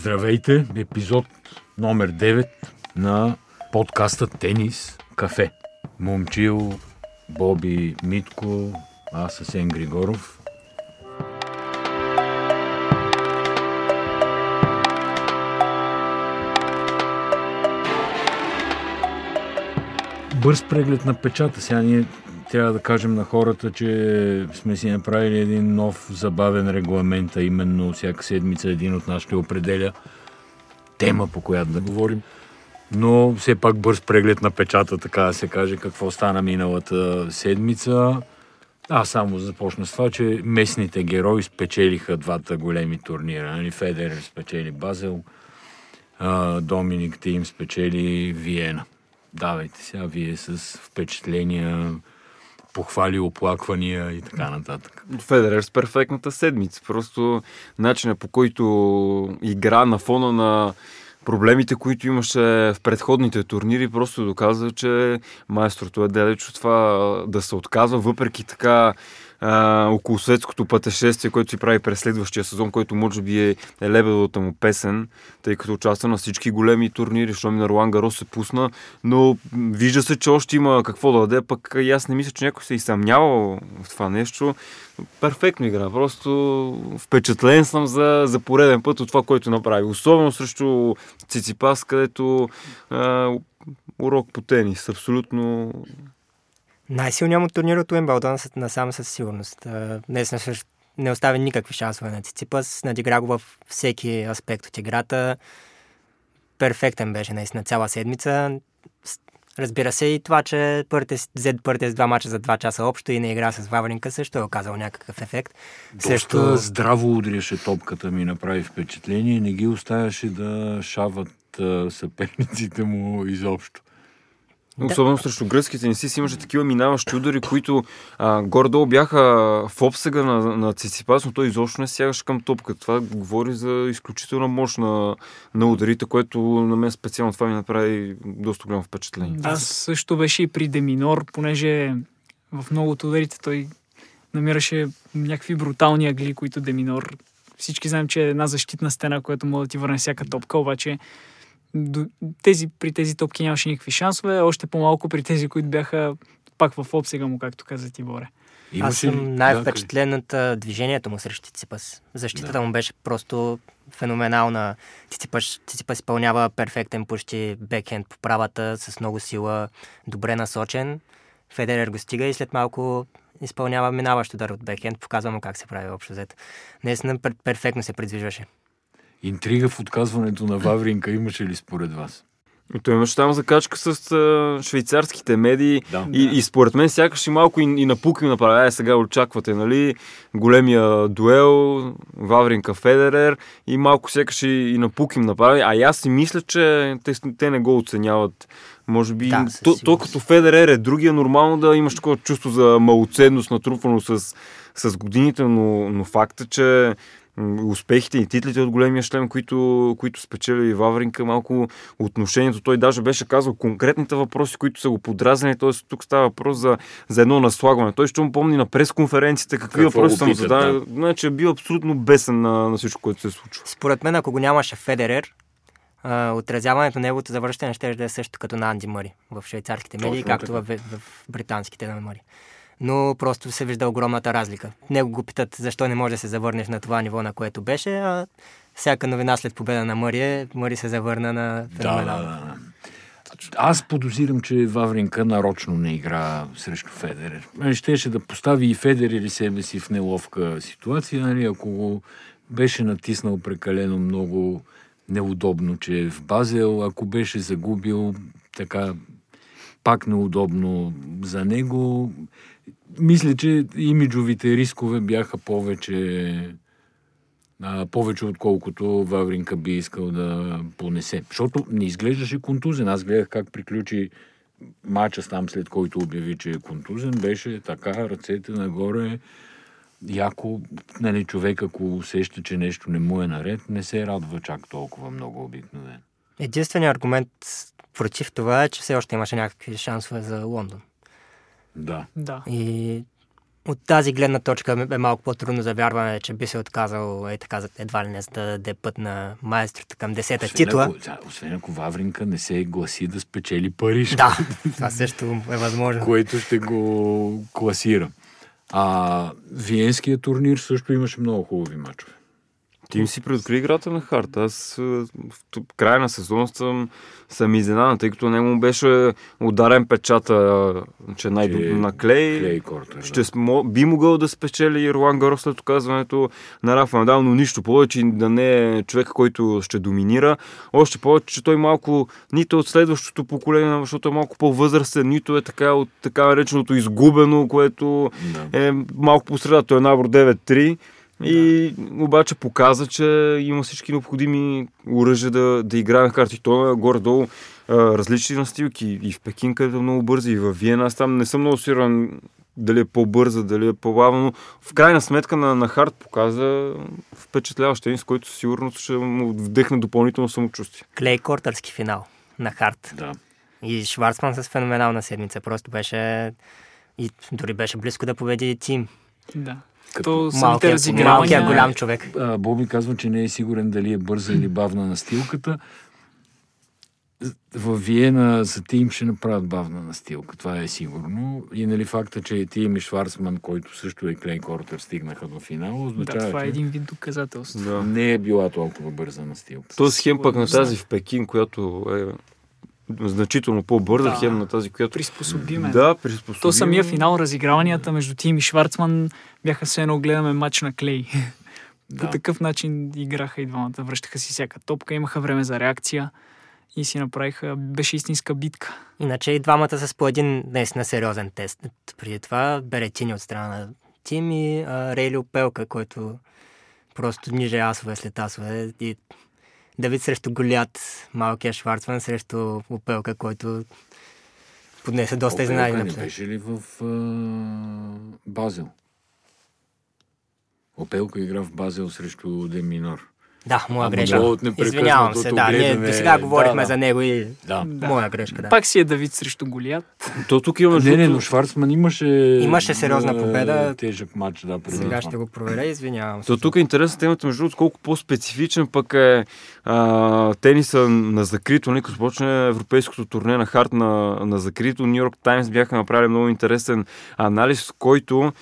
Здравейте, епизод номер 9 на подкаста Тенис Кафе. Момчил, Боби, Митко, аз Асен Григоров. Бърз преглед на печата. Сега ние трябва да кажем на хората, че сме си направили един нов забавен регламент, а именно всяка седмица един от нас ще определя тема, по която да говорим. Но все пак бърз преглед на печата, така да се каже, какво стана миналата седмица. Аз само започна с това, че местните герои спечелиха двата големи турнира. Нали? Федерер спечели Базел, Доминик Тим спечели Виена. Давайте сега вие с впечатления, похвали, оплаквания и така нататък. Федерер с перфектната седмица. Просто начинът по който игра на фона на проблемите, които имаше в предходните турнири, просто доказва, че майстрото е далеч от това да се отказва, въпреки така а, около светското пътешествие, което си прави през следващия сезон, който може би е, е лебедовата му песен, тъй като участва на всички големи турнири, защото на Ролан Гарос се пусна, но вижда се, че още има какво да даде, пък и аз не мисля, че някой се е изсъмнявал в това нещо. Перфектно игра, просто впечатлен съм за, за пореден път от това, което направи. Особено срещу Циципас, където а, урок по тенис. Абсолютно най-силният му турнир от Уимбълдон насам със сигурност. Днес не остави никакви шансове на Циципас. Надигра го във всеки аспект от играта. Перфектен беше наистина цяла седмица. Разбира се и това, че взе първите с два мача за два часа общо и не игра с Вавринка също е оказал някакъв ефект. Доста Също... здраво удряше топката ми, направи впечатление. Не ги оставяше да шават съперниците му изобщо. Особено да. срещу гръцките не си имаше такива минаващи удари, които а, горе-долу бяха в обсега на, на Циципас, но той изобщо не сягаше към топката. Това говори за изключителна мощ на, на ударите, което на мен специално това ми направи доста голямо впечатление. Да, също беше и при Деминор, понеже в много от ударите той намираше някакви брутални агли, които Деминор всички знаем, че е една защитна стена, която може да ти върне всяка топка, обаче тези, при тези топки нямаше никакви шансове, още по-малко при тези, които бяха пак в обсега му, както каза Тиборе. Аз съм най-впечатлен от движението му срещу Циципас. Защитата да. му беше просто феноменална. Циципас, Циципас изпълнява перфектен почти бекхенд по правата, с много сила, добре насочен. Федерер го стига и след малко изпълнява минаващ удар от бекхенд. Показва му как се прави общо взето. Наистина перфектно се придвижваше. Интрига в отказването на Вавринка имаше ли според вас? Той имаше там закачка с а, швейцарските медии да, и, да. и според мен сякаш и малко и, и напук им направи. Ай, сега очаквате, нали, големия дуел, Вавринка Федерер и малко сякаш и, и напук им направи. А аз си мисля, че те, те не го оценяват. Може би, да, то, то като Федерер е другия, нормално да имаш такова чувство за малоценност, натрупвано с, с годините, но, но факта, че успехите и титлите от големия шлем, които, които спечели Вавринка, малко отношението. Той даже беше казал конкретните въпроси, които са го подразнили. Т.е. тук става въпрос за, за едно наслагване. Той ще му помни на пресконференците какви Какво въпроси съм задал. Да. Значи е бил абсолютно бесен на, на всичко, което се случва. Според мен, ако го нямаше Федерер, Uh, отразяването на неговото завръщане ще да е също като на Анди Мъри в швейцарските медии, както в, в, в британските на Мъри но просто се вижда огромната разлика. Него го питат защо не може да се завърнеш на това ниво, на което беше, а всяка новина след победа на Мъри, Мъри се завърна на феноменал. Да, да, да. Аз подозирам, че Вавринка нарочно не игра срещу Федерер. Нали, щеше да постави и Федерер и себе си в неловка ситуация, нали, ако го беше натиснал прекалено много неудобно, че е в Базел, ако беше загубил така пак неудобно за него мисля, че имиджовите рискове бяха повече, а, повече отколкото Вавринка би искал да понесе. Защото не изглеждаше контузен. Аз гледах как приключи мача там, след който обяви, че е контузен. Беше така, ръцете нагоре. Яко, нали, човек, ако усеща, че нещо не му е наред, не се радва чак толкова много обикновено. Единственият аргумент против това е, че все още имаше някакви шансове за Лондон. Да. да. И от тази гледна точка е малко по-трудно за вярване, че би се отказал е така едва ли не за да даде път на майстрото към десета освен титла. Ако, да, освен ако Вавринка не се гласи да спечели Париж. Да, това също е възможно. Което ще го класира. А Виенския турнир също имаше много хубави мачове. Ти ми си преоткри играта на Харт. Аз в края на сезона съм, съм изненадан, тъй като не му беше ударен печата, че най Че на Клей. Клей Кортер, ще да. смо, би могъл да спечели Ирлан Гарос след оказването на Рафа Надал, но нищо повече да не е човек, който ще доминира. Още повече, че той малко нито от следващото поколение, защото е малко по-възрастен, нито е така от така нареченото изгубено, което Да. е малко по среда. Той е набор 9-3. И обаче показа, че има всички необходими оръжия да, да играе на карти. Той е горе-долу а, различни настилки. И в Пекин, където е много бързи, и в Виена. Аз там не съм много сигурен дали е по-бърза, дали е по-бавно. но В крайна сметка на, на Харт показа впечатляващ тенис, който със сигурност ще му вдъхне допълнително самочувствие. Клей Кортърски финал на Харт. да. И Шварцман с феноменална седмица. Просто беше... И дори беше близко да победи Тим. Да. Като Малкият, разигравания... малкият голям човек. Боби казва, че не е сигурен дали е бърза или бавна настилката. В Виена за Тим ще направят бавна настилка, това е сигурно. И нали факта, че Тим и Шварцман, който също е Клей Кортер, стигнаха до финала, Да, означава, това е един вид доказателство. Да. не е била толкова бърза настилка. То с хем пък на тази в Пекин, която е значително по-бърза, Да. хем на тази, която... Приспособиме. Да, приспособиме. То самия финал, разиграванията между Тим и Шварцман бяха все едно гледаме матч на Клей. По Да. такъв начин играха и двамата. Връщаха си всяка топка, имаха време за реакция и си направиха, беше истинска битка. Иначе и двамата с по един наистина сериозен тест. Преди това Беретини от страна на Тим и а, Рейли Опелка, който просто ниже асове след асове. И Давид срещу Голят, малкия Шварцман срещу Опелка, който поднесе доста изненади Опелка не беше ли в а, Базел? Опелка игра в Базел срещу Деминор. Да, моя Ама грешка. Извинявам се, да. Ние до сега говорихме да, да. за него и Да. Моя грешка, да. Пак си е Давид срещу Голят. То тук има Не, не, но Шварцман имаше... Имаше сериозна победа. Тежък матч, да, преди Сега това. ще го проверя, извинявам се. То тук е интересна темата, между другото, колко по-специфичен пък е а, тениса на закрито, нали, като почне европейското турне на хард на, на закрито. Нью Йорк Таймс бяха направили много интересен анализ, в който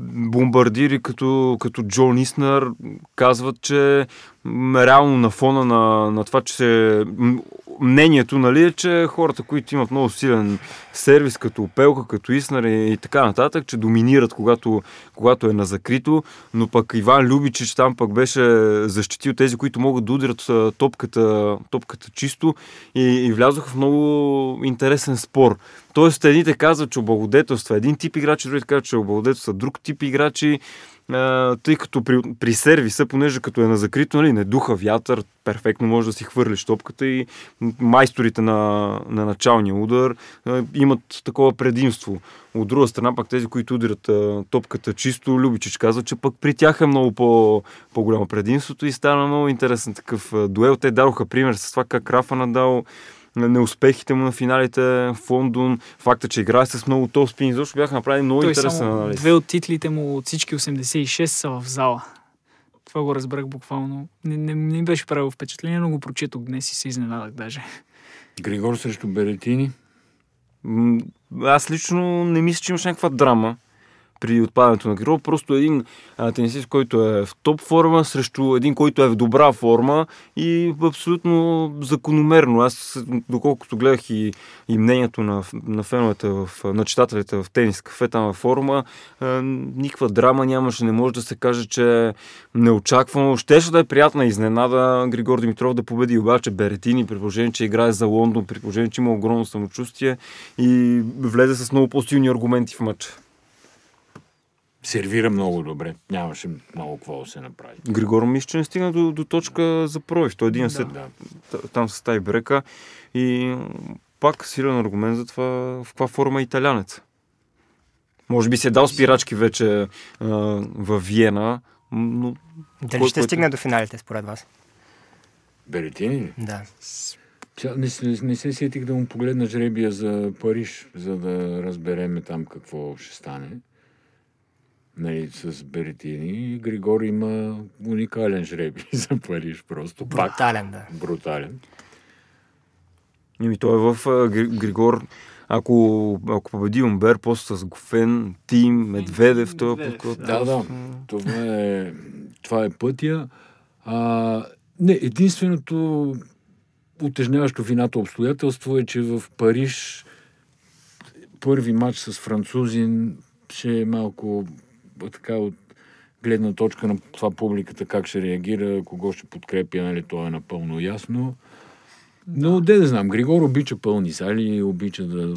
бомбардири като, като Джон Иснер казват, че реално на фона на, на това, че се, мнението нали, е, че хората, които имат много силен сервис, като Опелка, като Иснер и, и така нататък, че доминират, когато, когато е на закрито, но пък Иван Любичич там пък беше защитил тези, които могат да удрят топката, топката чисто и, и влязоха в много интересен спор. Тоест, едните казват, че облагодетелства един тип играчи, другите казват, че облагодетелства друг тип играчи, тъй като при, при сервиса, понеже като е на закрито, нали, не духа вятър, перфектно може да си хвърлиш топката и майсторите на, на началния удар а, имат такова предимство. От друга страна, пак тези, които удрят а, топката чисто, Любичич казва, че пък при тях е много по, по-голямо предимството и стана много интересен такъв а, дуел. Те дадоха пример с това как Рафа надал на неуспехите му на финалите в Лондон, факта, че играе с много топспин, изобщо бяха направили много Той интересен само анализ. две от титлите му от всички 86 са в зала. Това го разбрах буквално. Не, не, не ми беше правило впечатление, но го прочетох днес и се изненадах даже. Григор срещу Беретини. М, Аз лично не мисля, че имаш някаква драма при отпадането на Григор. Просто един тенисист, който е в топ форма, срещу един, който е в добра форма и абсолютно закономерно. Аз, доколкото гледах и, и мнението на, на феновете, в, на читателите в тенис кафе, там във форума, а, никаква драма нямаше, не може да се каже, че е неочаквано. Щеше да е приятна изненада Григор Димитров да победи обаче Беретини, при положение, че играе за Лондон, при положение, че има огромно самочувствие и влезе с много по-силни аргументи в матча. Сервира много добре. Нямаше много какво да се направи. Григор мисля, че не стигна до, до точка за пробив. Той е един Да. т- там с тай брека и пак силен аргумент за това в каква форма е италянец. Може би си е дал спирачки вече а, в Виена, но Дали Кой- ще който- стигне до финалите, според вас? Беретини ли? Да. Не, не, не се сетих да му погледна жребия за Париж, за да разбереме там какво ще стане. Нали, с Беретини. Григор има уникален жреби за Париж просто. Брутален, да. Брутален. Ими той е в Григор. Ако, ако победи Умбер, после с Гофен, Тим, Медведев, той е подход. Да, да. Това е, това е пътя. А, не, единственото утежняващо вината обстоятелство е, че в Париж първи матч с французин ще е малко така от гледна точка на това публиката как ще реагира, кого ще подкрепя, нали, то е напълно ясно. Но де да знам, Григор обича пълни зали, обича да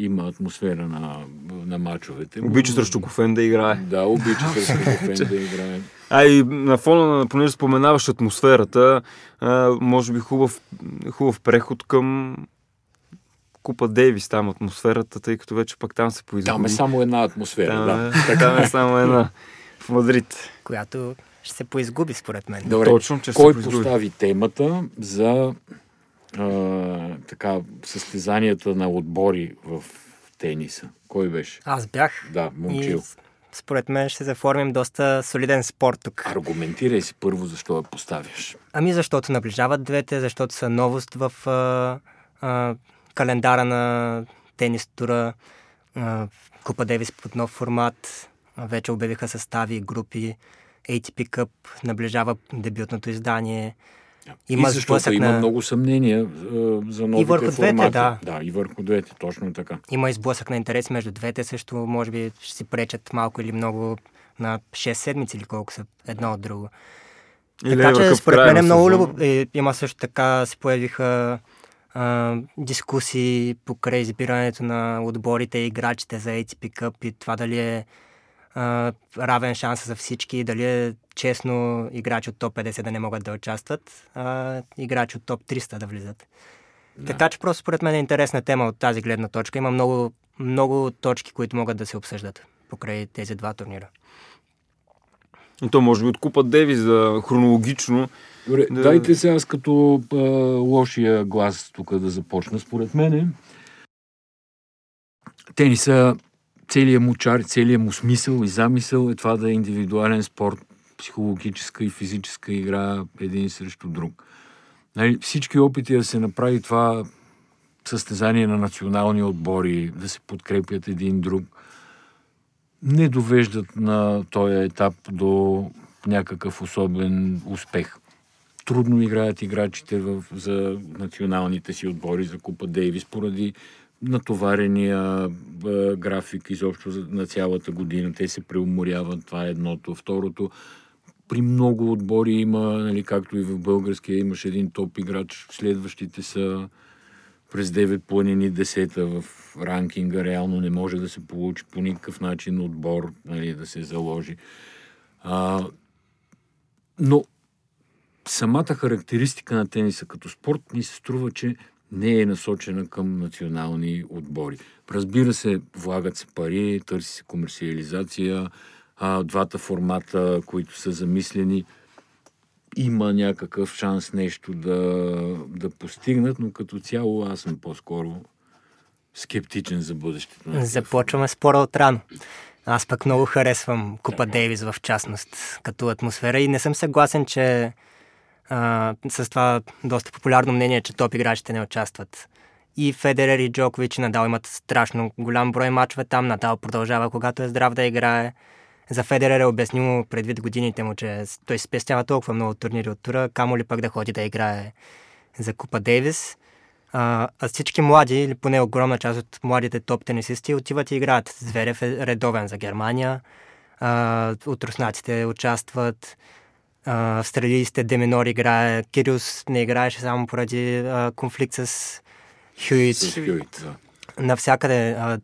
има атмосфера на, на мачовете. Обича срещу Кофен да играе. Да, обича срещу Кофен да играе. А и на фона на, понеже споменаваш атмосферата, а, може би хубав, хубав преход към Купа Дейвис, там атмосферата, тъй като вече пък там се поизгуби. Там е само една атмосфера, там, да. Е, там е само една в Мадрид. Която ще се поизгуби, според мен. Добре, Точно, че кой се постави темата за а, така, състезанията на отбори в тениса? Кой беше? Аз бях. Да, Момчил. И според мен ще заформим доста солиден спорт тук. Аргументирай си първо защо я поставяш. Ами защото наближават двете, защото са новост в а, а, календара на тенис тура, Купа Девис под нов формат, вече обявиха състави, групи, ATP Cup наближава дебютното издание. Има и защото има на... много съмнения uh, за новите и върху формати. Двете, да. да, и върху двете, точно така. Има изблъсък на интерес между двете, също може би ще си пречат малко или много на 6 седмици или колко са едно от друго. Или така че според мен е много любо... Е, има също така, се появиха а, дискусии покрай избирането на отборите и играчите за ATP Cup и това дали е а, равен шанс за всички, дали е честно играчи от топ 50 да не могат да участват, а играчи от топ 300 да влизат. Да. Така че просто според мен е интересна тема от тази гледна точка. Има много, много точки, които могат да се обсъждат покрай тези два турнира. И то може би от Купа Деви за хронологично. Добре, да... дайте се аз като а, лошия глас тук да започна. Според мене тениса, целият му чар, целият му смисъл и замисъл е това да е индивидуален спорт, психологическа и физическа игра един срещу друг. Нали, всички опити да се направи това състезание на национални отбори, да се подкрепят един друг, не довеждат на този етап до някакъв особен успех. Трудно играят играчите в, за националните си отбори за Купа Дейвис поради натоварения е, график изобщо на цялата година. Те се преуморяват. Това е едното. Второто, при много отбори има, нали, както и в българския, имаш един топ играч. Следващите са през 9 планини, 10 в ранкинга. Реално не може да се получи по никакъв начин отбор, нали, да се заложи. А, но самата характеристика на тениса като спорт ни се струва, че не е насочена към национални отбори. Разбира се, влагат се пари, търси се комерциализация, а, двата формата, които са замислени, има някакъв шанс нещо да, да постигнат, но като цяло аз съм по-скоро скептичен за бъдещето. Започваме спора от рано. Аз пък много харесвам Купа Дейвис в частност като атмосфера и не съм съгласен, че а, с това доста популярно мнение, че топ играчите не участват. И Федерер и Джокович и Надал имат страшно голям брой мачове там. Надал продължава, когато е здрав да играе. За Федерер е обяснимо предвид годините му, че той спестява толкова много турнири от тура, камо ли пък да ходи да играе за Купа Дейвис. А, а всички млади, или поне огромна част от младите топ тенисисти, отиват и играят. Зверев е редовен за Германия, а, от руснаците участват, а, австралийските Деминор играе, Кириус не играеше само поради а, конфликт с Хюит. С Хюит да. Навсякъде а,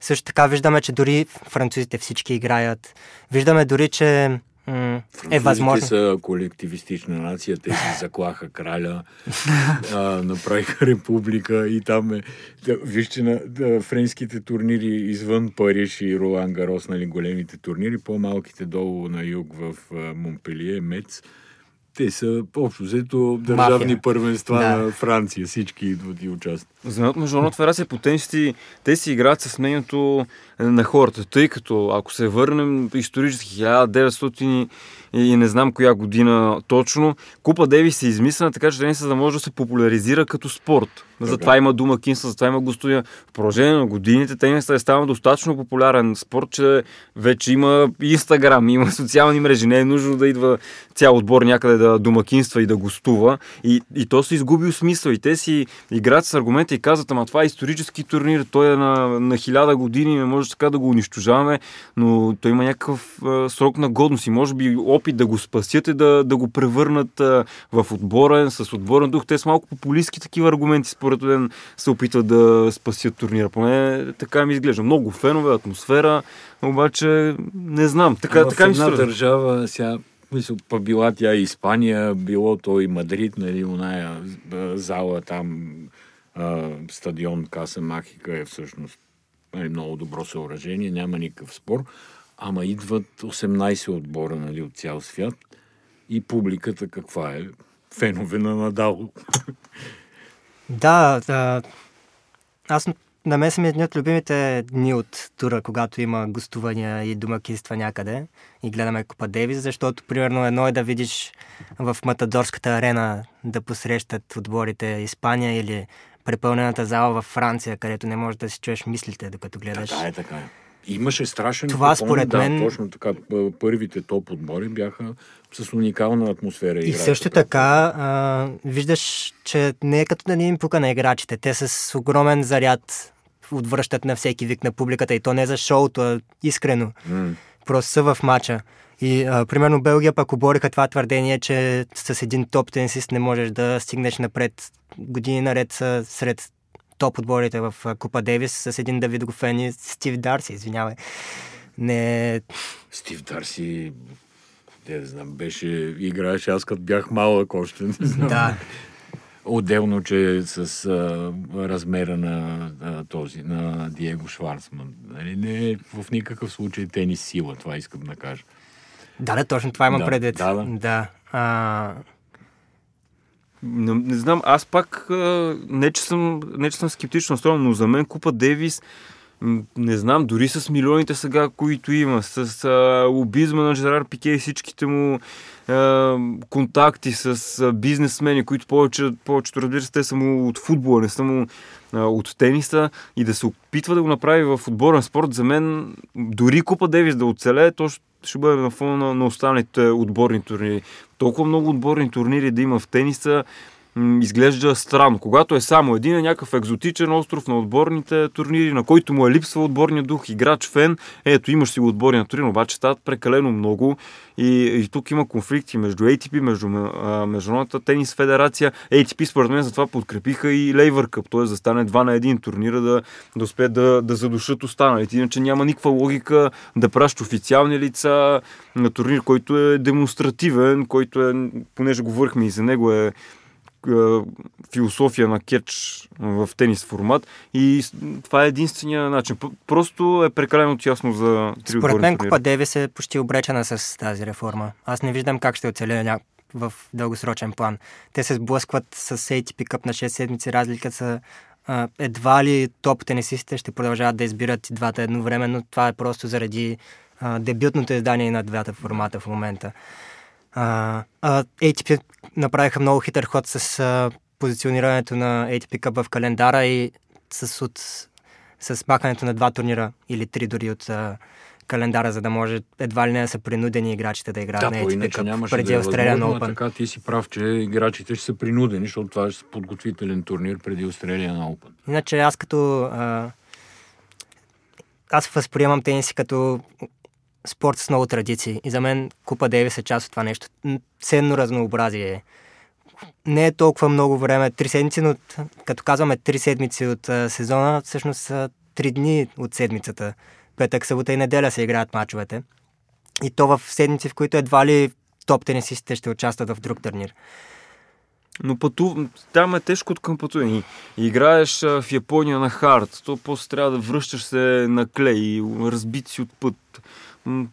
също така виждаме, че дори французите всички играят. Виждаме дори, че м- е възможно. са колективистична нация, те си заклаха краля, а, направиха република и там е... Да, вижте на да, френските турнири извън Париж и Ролан Гарос, нали, големите турнири, по-малките долу на юг в Монпелие, Мец, те са общо взето държавни Мафия. първенства Да. на Франция. Всички идват и участват. За мен от Международната федерация по тенисти, те си играят с мнението е, на хората, тъй като ако се върнем исторически 1900 и, не знам коя година точно, Купа Девис се измислена така, че тениса да може да се популяризира като спорт. Затова има домакинства, затова има гостуния. В продължение на годините тенисът е станал достатъчно популярен спорт, че вече има Инстаграм, има социални мрежи. Не е нужно да идва цял отбор някъде да домакинства и да гостува. И, и то се изгубил смисъл. И те си играят с аргументи и казват, ама това е исторически турнир, той е на, на хиляда години, не може така да го унищожаваме, но той има някакъв а, срок на годност и може би опит да го спасят и да, да го превърнат а, в отборен, с отборен дух. Те са малко популистски такива аргументи, според мен се опитват да спасят турнира. Поне така ми изглежда. Много фенове, атмосфера, обаче не знам. Така, Ама така в ми се една държава, сега, мисля, па била тя и Испания, било то и Мадрид, нали, оная а, зала там, а, стадион Каса Махика е всъщност нали, много добро съоръжение, няма никакъв спор, ама идват 18 отбора нали, от цял свят и публиката каква е? Фенове на Надал. Да, да. Аз на мен са ми едни от любимите дни от тура, когато има гостувания и домакинства някъде и гледаме Купа Дейвис, защото примерно едно е да видиш в Матадорската арена да посрещат отборите Испания или препълнената зала във Франция, където не можеш да си чуеш мислите, докато гледаш. Така е, така е. Имаше страшен Това купон, според да, мен- точно така. Първите топ отбори бяха с уникална атмосфера. И играеха също така а, виждаш, че не е като да не им пука на играчите. Те с огромен заряд отвръщат на всеки вик на публиката и то не за шоуто, а искрено. М. Просто са в матча. И а, примерно Белгия пък обориха това твърдение, че с един топ тенисист не можеш да стигнеш напред. Години наред са сред топ отборите в Купа Дейвис с един Давид Гофен и Стив Дарси, извинявай. Не, Стив Дарси, не знам, беше, играеше аз като бях малък още, не знам. да. Отделно, че с а, размера на а, този, на Диего Шварцман. Нали, не е в никакъв случай тенис сила, това искам да кажа. Да, да, точно това имам Да, предвид. да, да. да. А, Не, не знам, аз пак не, че съм, не, че съм скептично настроен, но за мен Купа Дейвис м, не знам, дори с милионите сега, които има, с а, лобизма на Жерар Пике и всичките му а, контакти с а, бизнесмени, които повече, повечето, разбира се, те са му от футбола, не са му а, от тениса. И да се опитва да го направи в отборен спорт, за мен дори Купа Девис да оцелее, то ще- бъде на фона на, на останалите отборни турнири. Толкова много отборни турнири да има в тениса, изглежда странно. Когато е само един, е някакъв екзотичен остров на отборните турнири, на който му е липсва отборния дух, играч, фен. Ето, имаш си го отборния турнир, обаче стават прекалено много и, и тук има конфликти между ATP, между Международната тенис федерация. ATP според мен затова подкрепиха и Лейвър Къп, т.е. да стане 2 на 1 турнира, да, да успеят да, да задушат останалите. Иначе няма никаква логика да пращаш официални лица на турнир, който е демонстративен, който е, понеже говорихме и за него, е, философия на кетч в тенис формат и това е единствения начин. Просто е прекалено тясно за три Според мен. Купа Девис е почти обречена с тази реформа. Аз не виждам как ще оцелее в дългосрочен план. Те се сблъскват с ATP Cup на 6 седмици. Разлика са едва ли топ тенисистите ще продължават да избират и двата едновременно. Това е просто заради дебютното издание на двата формата в момента. А, а, ATP направиха много хитър ход с а, позиционирането на ATP Cup в календара и с, от, с махането на два турнира или три дори от а, календара, за да може едва ли не да са принудени играчите да играят Да, на ATP Cup преди да е Australian възможно, а Open. така ти си прав, че играчите ще са принудени, защото това е подготвителен турнир преди Australian Open. Иначе аз като... А, аз възприемам тениси като спорт с много традиции. И за мен Купа Дейвис е част от това нещо. Ценно разнообразие. Не е толкова много време. Три седмици, но като казваме три седмици от сезона, всъщност са три дни от седмицата. Петък, събота и неделя се играят мачовете. И то в седмици, в които едва ли топ тенисистите ще участват в друг турнир. Но пъту... там е тежко от към пътуване. Играеш в Япония на хард, то после трябва да връщаш се на клей, разбит си от път.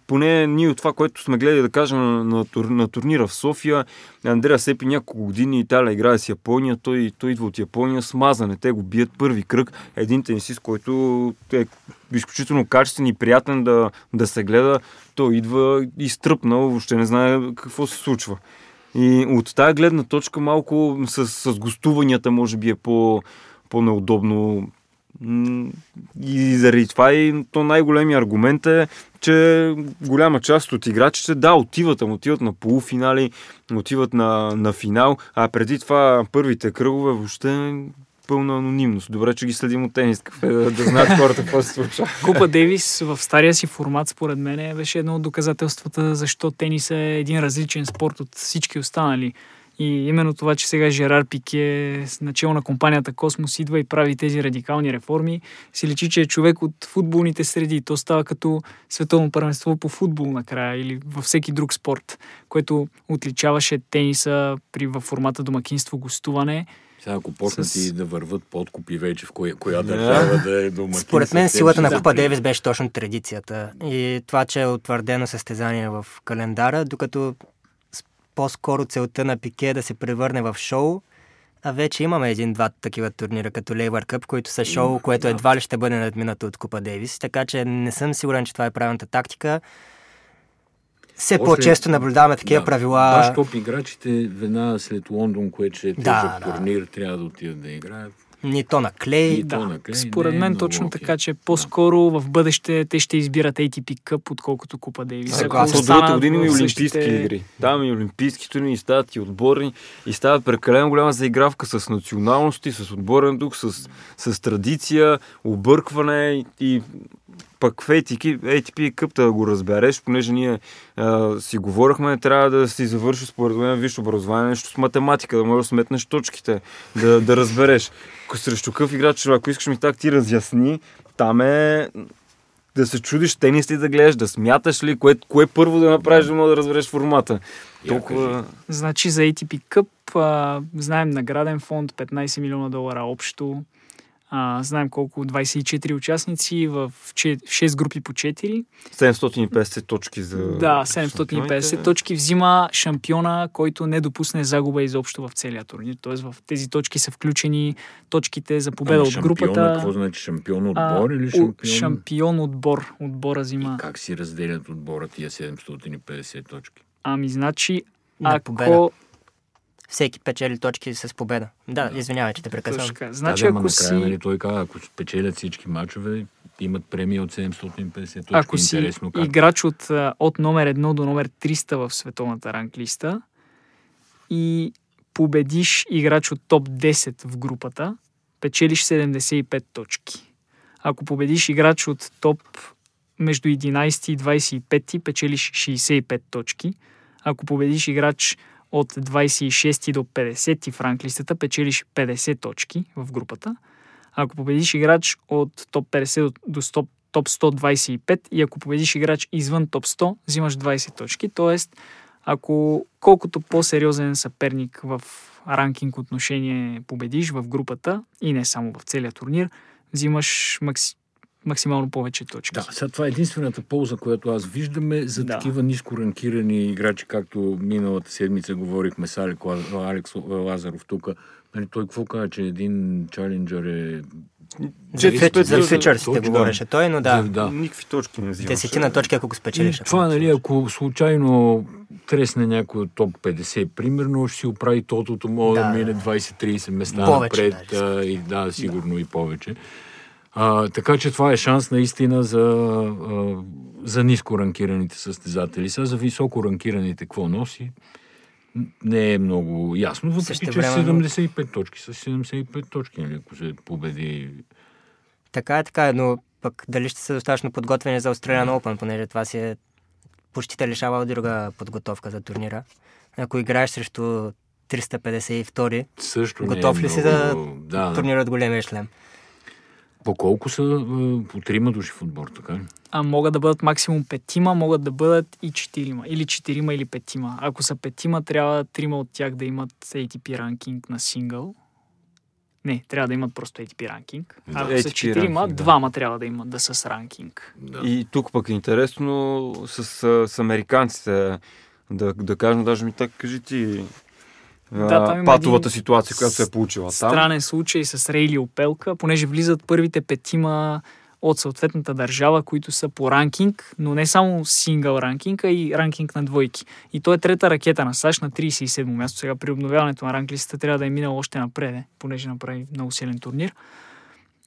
поне ние от това, което сме гледали да кажем на, на, на турнира в София, Андреа Сепи няколко години Италия играе с Япония, той, той идва от Япония смазане. Те го бият първи кръг. Един тенисист, който е изключително качествен и приятен да, да се гледа. Той идва изтръпнал, въобще не знае какво се случва. И от тази гледна точка малко с, с гостуванията може би е по, по-неудобно. И заради това и то най-големият аргумент е, че голяма част от играчите, да, отиват, ама отиват на полуфинали, отиват на, на финал, а преди това първите кръгове въобще пълна анонимност. Добре, че ги следим от тенис кафе, да, да знаят хората какво се случва. Купа Дейвис в стария си формат, според мен, беше едно от доказателствата защо тенис е един различен спорт от всички останали. И именно това, че сега Жерар Пике, начало на компанията Космос, идва и прави тези радикални реформи, си личи, че е човек от футболните среди. То става като световно първенство по футбол накрая или във всеки друг спорт, което отличаваше тениса при във формата домакинство гостуване. Сега, ако почнат с... и да върват подкупи вече в коя, коя държава да е домакин. Според мен силата на Купа Дейвис беше точно традицията и това, че е утвърдено състезание в календара, докато по-скоро целта на Пике е да се превърне в шоу, а вече имаме един-два такива турнира, като Лейвър Къп, които са шоу, което едва ли ще бъде надминато от Купа Дейвис. Така че не съм сигурен, че това е правилната тактика. Все После... по-често наблюдаваме такива да, правила. Баш топ играчите веднага след Лондон, което е да, да. турнир, трябва да отидат да играят. Нито на клей. Да. на клей. Според мен е точно окей. така, че по-скоро в бъдеще те ще избират ATP Cup, отколкото Купа Дейвис. Ако от другата година и олимпийски същите... игри. Там и олимпийски турни, и стават и отборни, и стават прекалено голяма заигравка с националности, с отборен дух, с, с традиция, объркване и пък в ATP, ATP да го разбереш, понеже ние а, си говорихме, трябва да си завърши според мен висше образование, нещо с математика, да можеш да сметнеш точките, да, да разбереш. Срещу какъв играч, ако искаш ми так ти разясни, там е да се чудиш тенис ли да гледаш, да смяташ ли, кое, кое първо да направиш, да мога да разбереш формата. Толкова... Значи за ATP Cup а, знаем награден фонд 15 милиона долара общо. А, знаем колко 24 участници в 6 групи по 4. 750 точки за. Да, 750 точки взима шампиона, който не допусне загуба изобщо в целия турнир. Тоест в тези точки са включени точките за победа ами, от групата. Какво значи шампион отбор а, или шампион? Шампион отбор. Отбора взима. И как си разделят отбора тия 750 точки? Ами, значи, ако всеки печели точки с победа. Да, да. извинявай, че те прекъсвам. Значи, да, ако накрая, си... нали, той каза, ако спечелят всички мачове, имат премия от 750 точки. Ако си Интересно как. играч от, от номер 1 до номер 300 в световната ранглиста и победиш играч от топ 10 в групата, печелиш 75 точки. Ако победиш играч от топ между 11 и 25, печелиш 65 точки. Ако победиш играч от 26 до 50 в ранглистата печелиш 50 точки в групата. Ако победиш играч от топ 50 до 100, топ 125 и ако победиш играч извън топ 100, взимаш 20 точки. Тоест, ако колкото по-сериозен съперник в ранкинг отношение победиш в групата и не само в целия турнир, взимаш макси максимално повече точки. Да, сега това е единствената полза, която аз виждаме за да. такива ниско ранкирани играчи, както миналата седмица говорихме с Алекс Лазаров тук. Нали, той какво каза, че един чаленджър е за фичърсите говореше той, но да. да. Никакви точки не взимаш. Десетина точки, ако го спечелиш. Това, нали, ако случайно тресне някой от топ 50, примерно, ще си оправи тотото, мога да, да мине 20-30 места повече, напред. Да, и да, сигурно да. и повече. А, така че това е шанс наистина за, а, за ниско ранкираните състезатели. Са за високо ранкираните какво носи? Не е много ясно, въпреки че време... 75 точки са 75 точки, нали, ако се победи. Така е, така е, но пък дали ще са достатъчно подготвени за Australian Open, понеже това си е почти те лишава от друга подготовка за турнира. Ако играеш срещу 352, Също готов е ли си много... за да, турнира от големия шлем? По колко са? По трима души в отбор, така А могат да бъдат максимум петима, могат да бъдат и четирима. Или четирима, или петима. Ако са петима, трябва трима от тях да имат ATP ранкинг на сингъл. Не, трябва да имат просто ATP ранкинг. Да. Ако са ATP четирима, ранкинг, да. двама трябва да имат да са с ранкинг. Да. И тук пък е интересно с, с, с американците. Да, да кажем, даже ми така кажи ти Да, там патовата един ситуация, която се е получила там. Странен случай с Рейли Опелка, понеже влизат първите петима от съответната държава, които са по ранкинг, но не само сингъл ранкинг, а и ранкинг на двойки. И той е трета ракета на САЩ на 37 място. Сега при обновяването на ранглистата трябва да е минал още напред, понеже направи много силен турнир.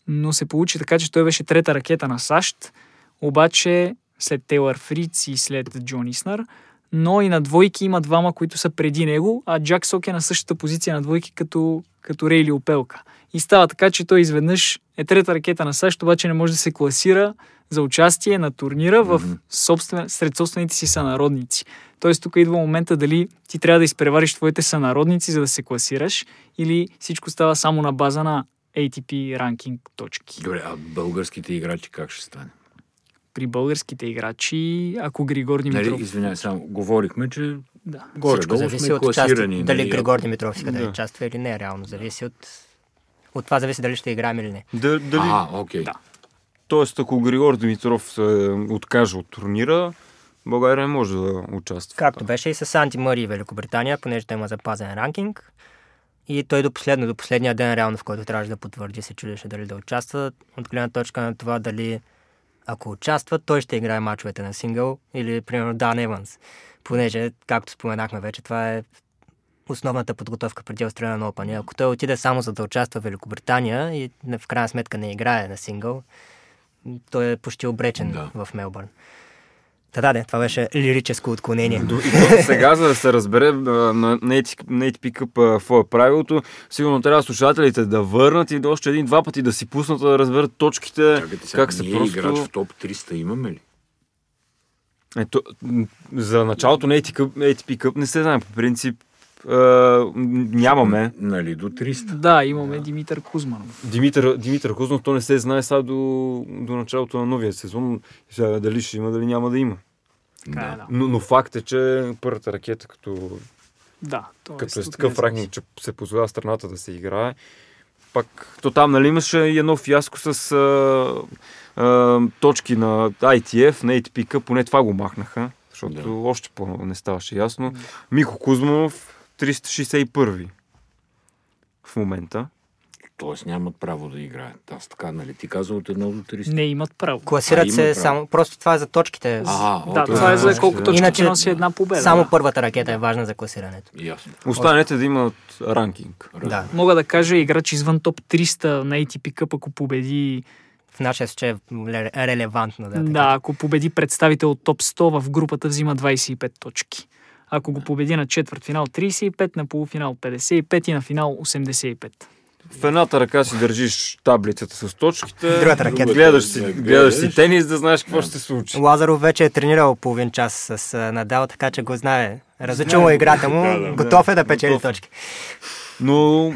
Но се получи така, че той беше трета ракета на САЩ, обаче след Тейлър Фриц и след Джон Иснар, но и на двойки има двама, които са преди него, а Джак Сок е на същата позиция на двойки като, като Рейли Опелка. И става така, че той изведнъж е трета ракета на САЩ, обаче не може да се класира за участие на турнира в собствен, сред собствените си сънародници. Тоест тук идва момента дали ти трябва да изпревариш твоите сънародници, за да се класираш, или всичко става само на база на ATP ранкинг точки. Добре, а българските играчи как ще стане? При българските играчи, ако Григор Димитров... Нали, извинявай, само говорихме, че Да. горе Всичко зависи от класирани. участието. Дали нали, Григор Димитров иска да Да. участва или не, реално. Зависи от... От това зависи дали ще играем или не. Да, дали, А, окей. Да. Тоест, ако Григор Димитров се откаже от турнира, България не може да участва. Както беше и с Анти Мари Великобритания, понеже той има запазен ранкинг. И той до последно, до последния ден, реално, в който трябваше да потвърди, се чудеше дали да участва. От гледна точка на това дали ако участва, той ще играе мачовете на сингъл или, примерно, Дан Еванс. Понеже, както споменахме вече, това е основната подготовка преди Australian Open. И ако той отиде само за да участва в Великобритания и в крайна сметка не играе на сингъл, той е почти обречен Да. в Мелбърн. Та да, де, това беше лирическо отклонение. Сега, за да се разбере на, Cup а, какво е правилото, сигурно трябва слушателите да върнат и да още един-два пъти да си пуснат да разберат точките, Чакайте сега, как се ние просто... играч в топ 300 имаме ли? Ето, за началото на ATP Cup не се знае, по принцип а, нямаме. Нали, до 300. Да, имаме Димитър Кузманов. Димитър, Димитър Кузнов, то не се знае сега до, до началото на новия сезон. Сега дали ще има, дали няма да има. Е, да. Но, но факт е, че първата ракета, като, Да, тоест, като е с такъв ранкинг, че се позволява страната да се играе, пак то там нали, имаше и едно фиаско с а, а, точки на ITF, на ATP поне това го махнаха, защото Да. да. още по не ставаше ясно. Мико Кузманов, 361 в момента. Тоест нямат право да играят. Аз така, нали, ти каза от 1 до 300. Не имат право. Класират А, се право. само... Просто това е за точките. Ага, Да, окей. това е за колко да. точки Иначе носи една победа. Само да. първата ракета е важна за класирането. Ясно. Останалите да имат ранкинг. Да. Мога да кажа играч извън топ 300 на ATP Cup, ако победи, В нашия случай е ле- релевантно. Да, да, така. ако победи представител от топ 100 в групата взима 25 точки. Ако го победи на четвърт финал 35, на полуфинал 55 и на финал 85. В едната ръка си държиш таблицата с точките, Другата ракета. гледаш си, Да, гледаш си тенис, да знаеш какво ще се случи. Лазаров вече е тренирал половин час с Надал, така че го знае. Разучил му играта му, Да, да, готов е да печели готов е. точки. Но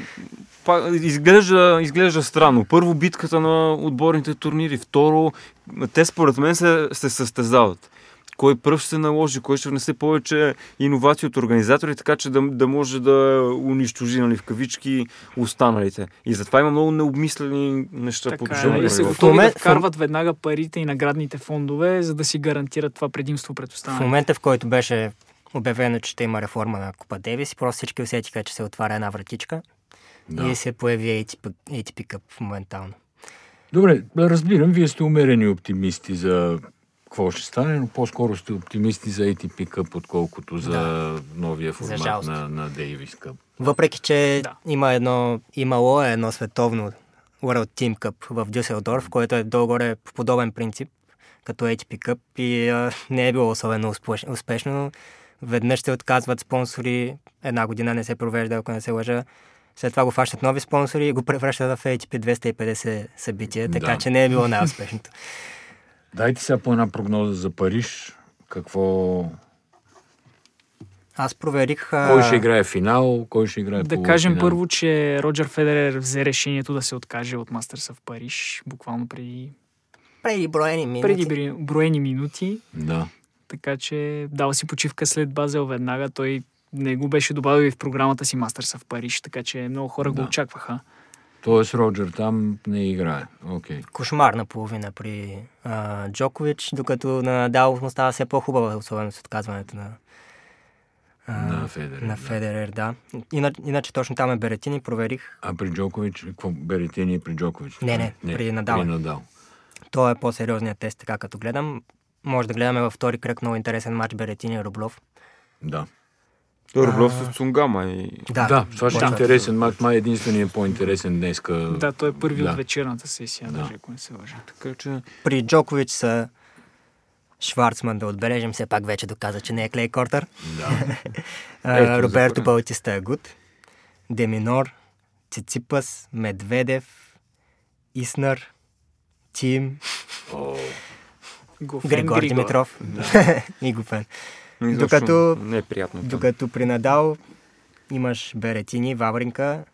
пак, изглежда, изглежда странно. Първо битката на отборните турнири, второ, те според мен се, се състезават. Кой пръв ще се наложи, кой ще внесе повече иновации от организатори, така че да, да може да унищожи нали, в кавички останалите. И затова има много необмислени неща по Така е, отношение нали, на са правилата. готови да момент- в- вкарват веднага парите и наградните фондове, за да си гарантират това предимство пред В останалите. момента, в който беше обявено, че ще има реформа на Купа Девис, просто всички усетиха, че се отваря една вратичка Да. и се появи ATP, ATP Cup моментално. Добре, разбирам, вие сте умерени оптимисти за какво ще стане, но по-скоро сте оптимисти за ATP Cup, отколкото за новия формат жалост. на, на Davis Cup. Въпреки, че Да. има едно, имало е едно световно World Team Cup в Дюселдорф, което е долу-горе по подобен принцип, като ATP Cup и а, не е било особено успеш- успешно. Веднъж се отказват спонсори, една година не се провежда, ако не се лъжа. След това го фащат нови спонсори и го превръщат в ATP 250 събития, така Да. че не е било най-успешното. Дайте сега по една прогноза за Париж. Какво... Аз проверих... Кой ще играе финал, кой ще играе Да кажем първо, че Роджер Федерер взе решението да се откаже от Мастерса в Париж, буквално преди, Преди броени минути. преди броени минути. Да. Така че дава си почивка след Базел веднага. Той не го беше добавил и в програмата си Мастерса в Париж, така че много хора Да. го очакваха. Тоест Роджер там не играе. Okay. Кошмарна половина при а, Джокович, докато на Надал му става все по-хубава, особено с отказването на, а, на Федерер. На Федерер, да. Иначе, иначе точно там е Беретини, проверих. А при Джокович, какво Беретини при Джокович? Не, не, не при Надал. При Надал. То е по-сериозният тест, така като гледам. Може да гледаме във втори кръг много интересен матч Беретини Рублов. Да. Той Рублев с Цунгама. И... Да, да, това ще е интересен матч. Май единственият по-интересен днеска. Да, той е първи да. от вечерната сесия, да. даже ако не се лъжа. Така че... При Джокович са Шварцман да отбележим, все пак вече доказа, че не е Клей Кортър. Да. Роберто Балтиста е гуд. Деминор, Циципас, Медведев, Иснар, Тим, oh. Григор Димитров да. и Гофен. Докато, не е приятно. Докато при Надал имаш Беретини, Вавринка,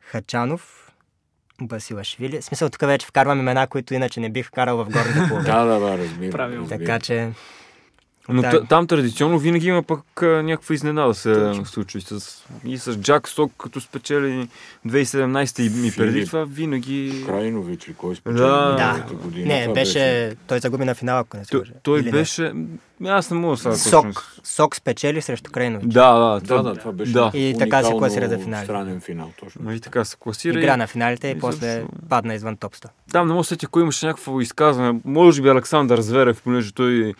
Хачанов, Басилашвили. В смисъл, тук вече вкарвам имена, които иначе не бих вкарал в горната половина. да, да, да, разбирам. Правилно. Така че... Но да. там традиционно винаги има пък някаква изненада се Точно. случи. С, и с Джак Сток, като спечели 2017 и, и преди това винаги... Крайнович ли кой спечели да. година? Не, беше... беше... Той загуби на финала, ако не се Той, той беше... Аз не мога сега Сок. Сок спечели срещу Крайнович. Да, да, това, да, да, това беше да. И така се класира за финали. Странен финал, точно. И така се класира. Игра на финалите и, и после защо... падна извън топ 100. Там не мога да сетя, кой имаше някакво изказване. Може би Александър Зверев, понеже той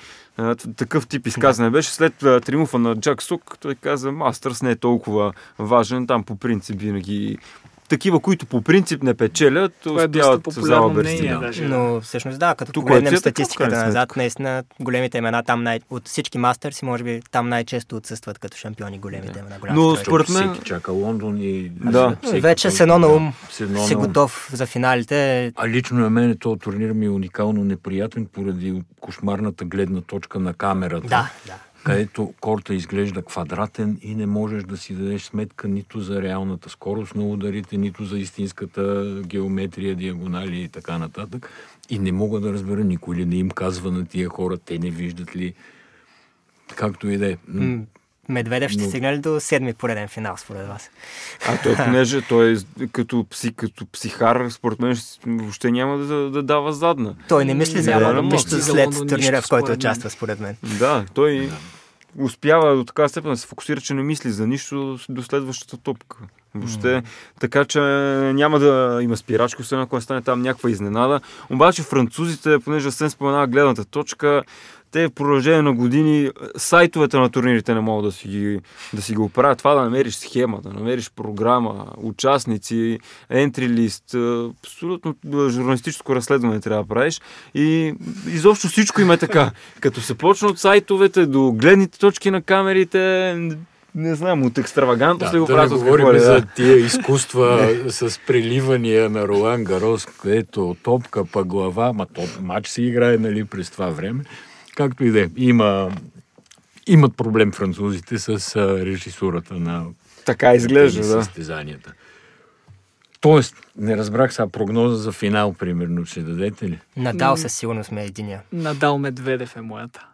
такъв тип изказване беше. След триумфа на Джак Сук, той каза, Мастърс не е толкова важен, там по принцип винаги такива, които по принцип не печелят, Това е успяват за мнение, даже. Но всъщност да, като Тук е погледнем е статистиката назад, наистина големите имена там най... от всички мастърси, може би там най-често отсъстват като шампиони големите да. имена. Но според мен... Всеки чака Лондон и... Да. Всеки Вече с едно на ум си готов за финалите. А лично на мен този турнир ми е уникално неприятен поради кошмарната гледна точка на камерата. Да, да където корта изглежда квадратен и не можеш да си дадеш сметка нито за реалната скорост на ударите, нито за истинската геометрия, диагонали и така нататък. И не мога да разбера никой ли не им казва на тия хора, те не виждат ли както и да е. Медведев ще Но... стигне ли до седми пореден финал, според вас? А той, понеже той е като, пси, като психар, според мен въобще няма да, да дава задна. Той не мисли за да, нищо след турнира, в който участва, според мен. Да, той успява до така степен да се фокусира, че не мисли за нищо до следващата топка. Въобще, mm. така че няма да има спирачка, освен ако стане там някаква изненада. Обаче французите, понеже съм споменава гледната точка, те в продължение на години сайтовете на турнирите не могат да си, ги, да си го оправят. Това да намериш схема, да намериш програма, участници, entry лист, абсолютно журналистическо разследване трябва да правиш. И изобщо всичко има е така. Като се почне от сайтовете до гледните точки на камерите, не знам, от екстравагантност да, ли го правят? Да говорим да. за тия изкуства с преливания на Ролан Гарос, където топка па глава, ма топ матч се играе нали, през това време. Както и да е. Има, имат проблем французите с режисурата на така изглежда, да. състезанията. Тоест, не разбрах сега прогноза за финал, примерно, ще дадете ли? Надал със сигурност сме единия. Надал Медведев е моята.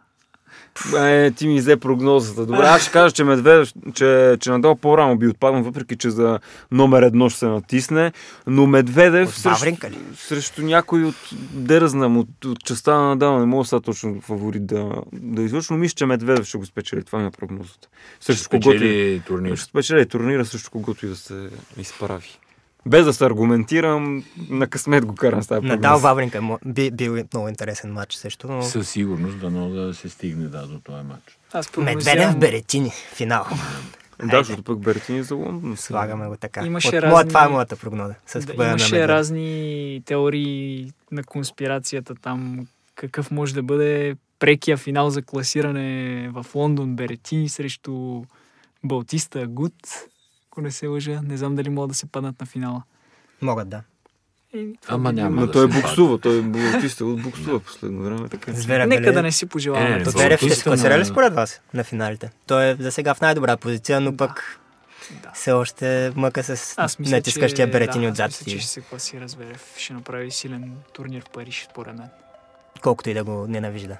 Е, ти ми взе прогнозата. Добре, аз ще кажа, че Медведев, че, че Надал по-рано би отпаднал, въпреки че за номер едно ще се натисне, но Медведев срещу, срещу някой от, де да знам, от, от частта на Надал, не мога сега точно фаворит да, да излъча, но мисля, че Медведев ще го спечели. Това ми е прогнозата. Срещу спечели турнир. Ще спечели турнира срещу когото и да се изправи без да се аргументирам, на късмет го карам с тази Надал Вавринка би бил много интересен матч също. Но... Със сигурност дано да се стигне да, до този матч. Аз Медведев в Беретини, финал. Да, защото пък Бертини е за Лондон. Слагаме го така. Имаше От, разни... моя, това е моята прогноза. С да, имаше разни теории на конспирацията там. Какъв може да бъде прекия финал за класиране в Лондон Беретини срещу Балтиста Гуд ако не се лъжа. Не знам дали могат да се паднат на финала. Могат, да. И, Ама няма. Но да той е буксува, той е буксува от буксува последно време. Така. Зверев, Нека нали? да не си пожелаваме. Е, Зверев ще се класира ли според вас на финалите? Той е за сега в най-добра позиция, но пък да. все още мъка с Аз мисля, натискащия беретини да, отзад. Мисля, че ще се класира Зверев. Ще направи силен турнир в Париж, според мен. Колкото и да го ненавижда.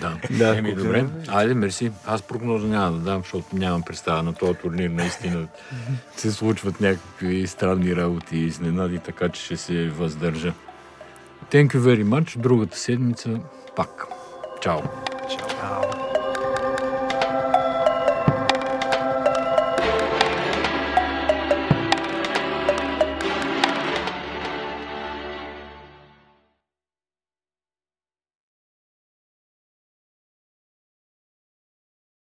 Да. да, Еми, добре. Айде, мерси. Аз прогноза няма да дам, защото нямам представа на този турнир. Наистина се случват някакви странни работи и изненади, така че ще се въздържа. Thank you very much. Другата седмица пак. Чао. Чао.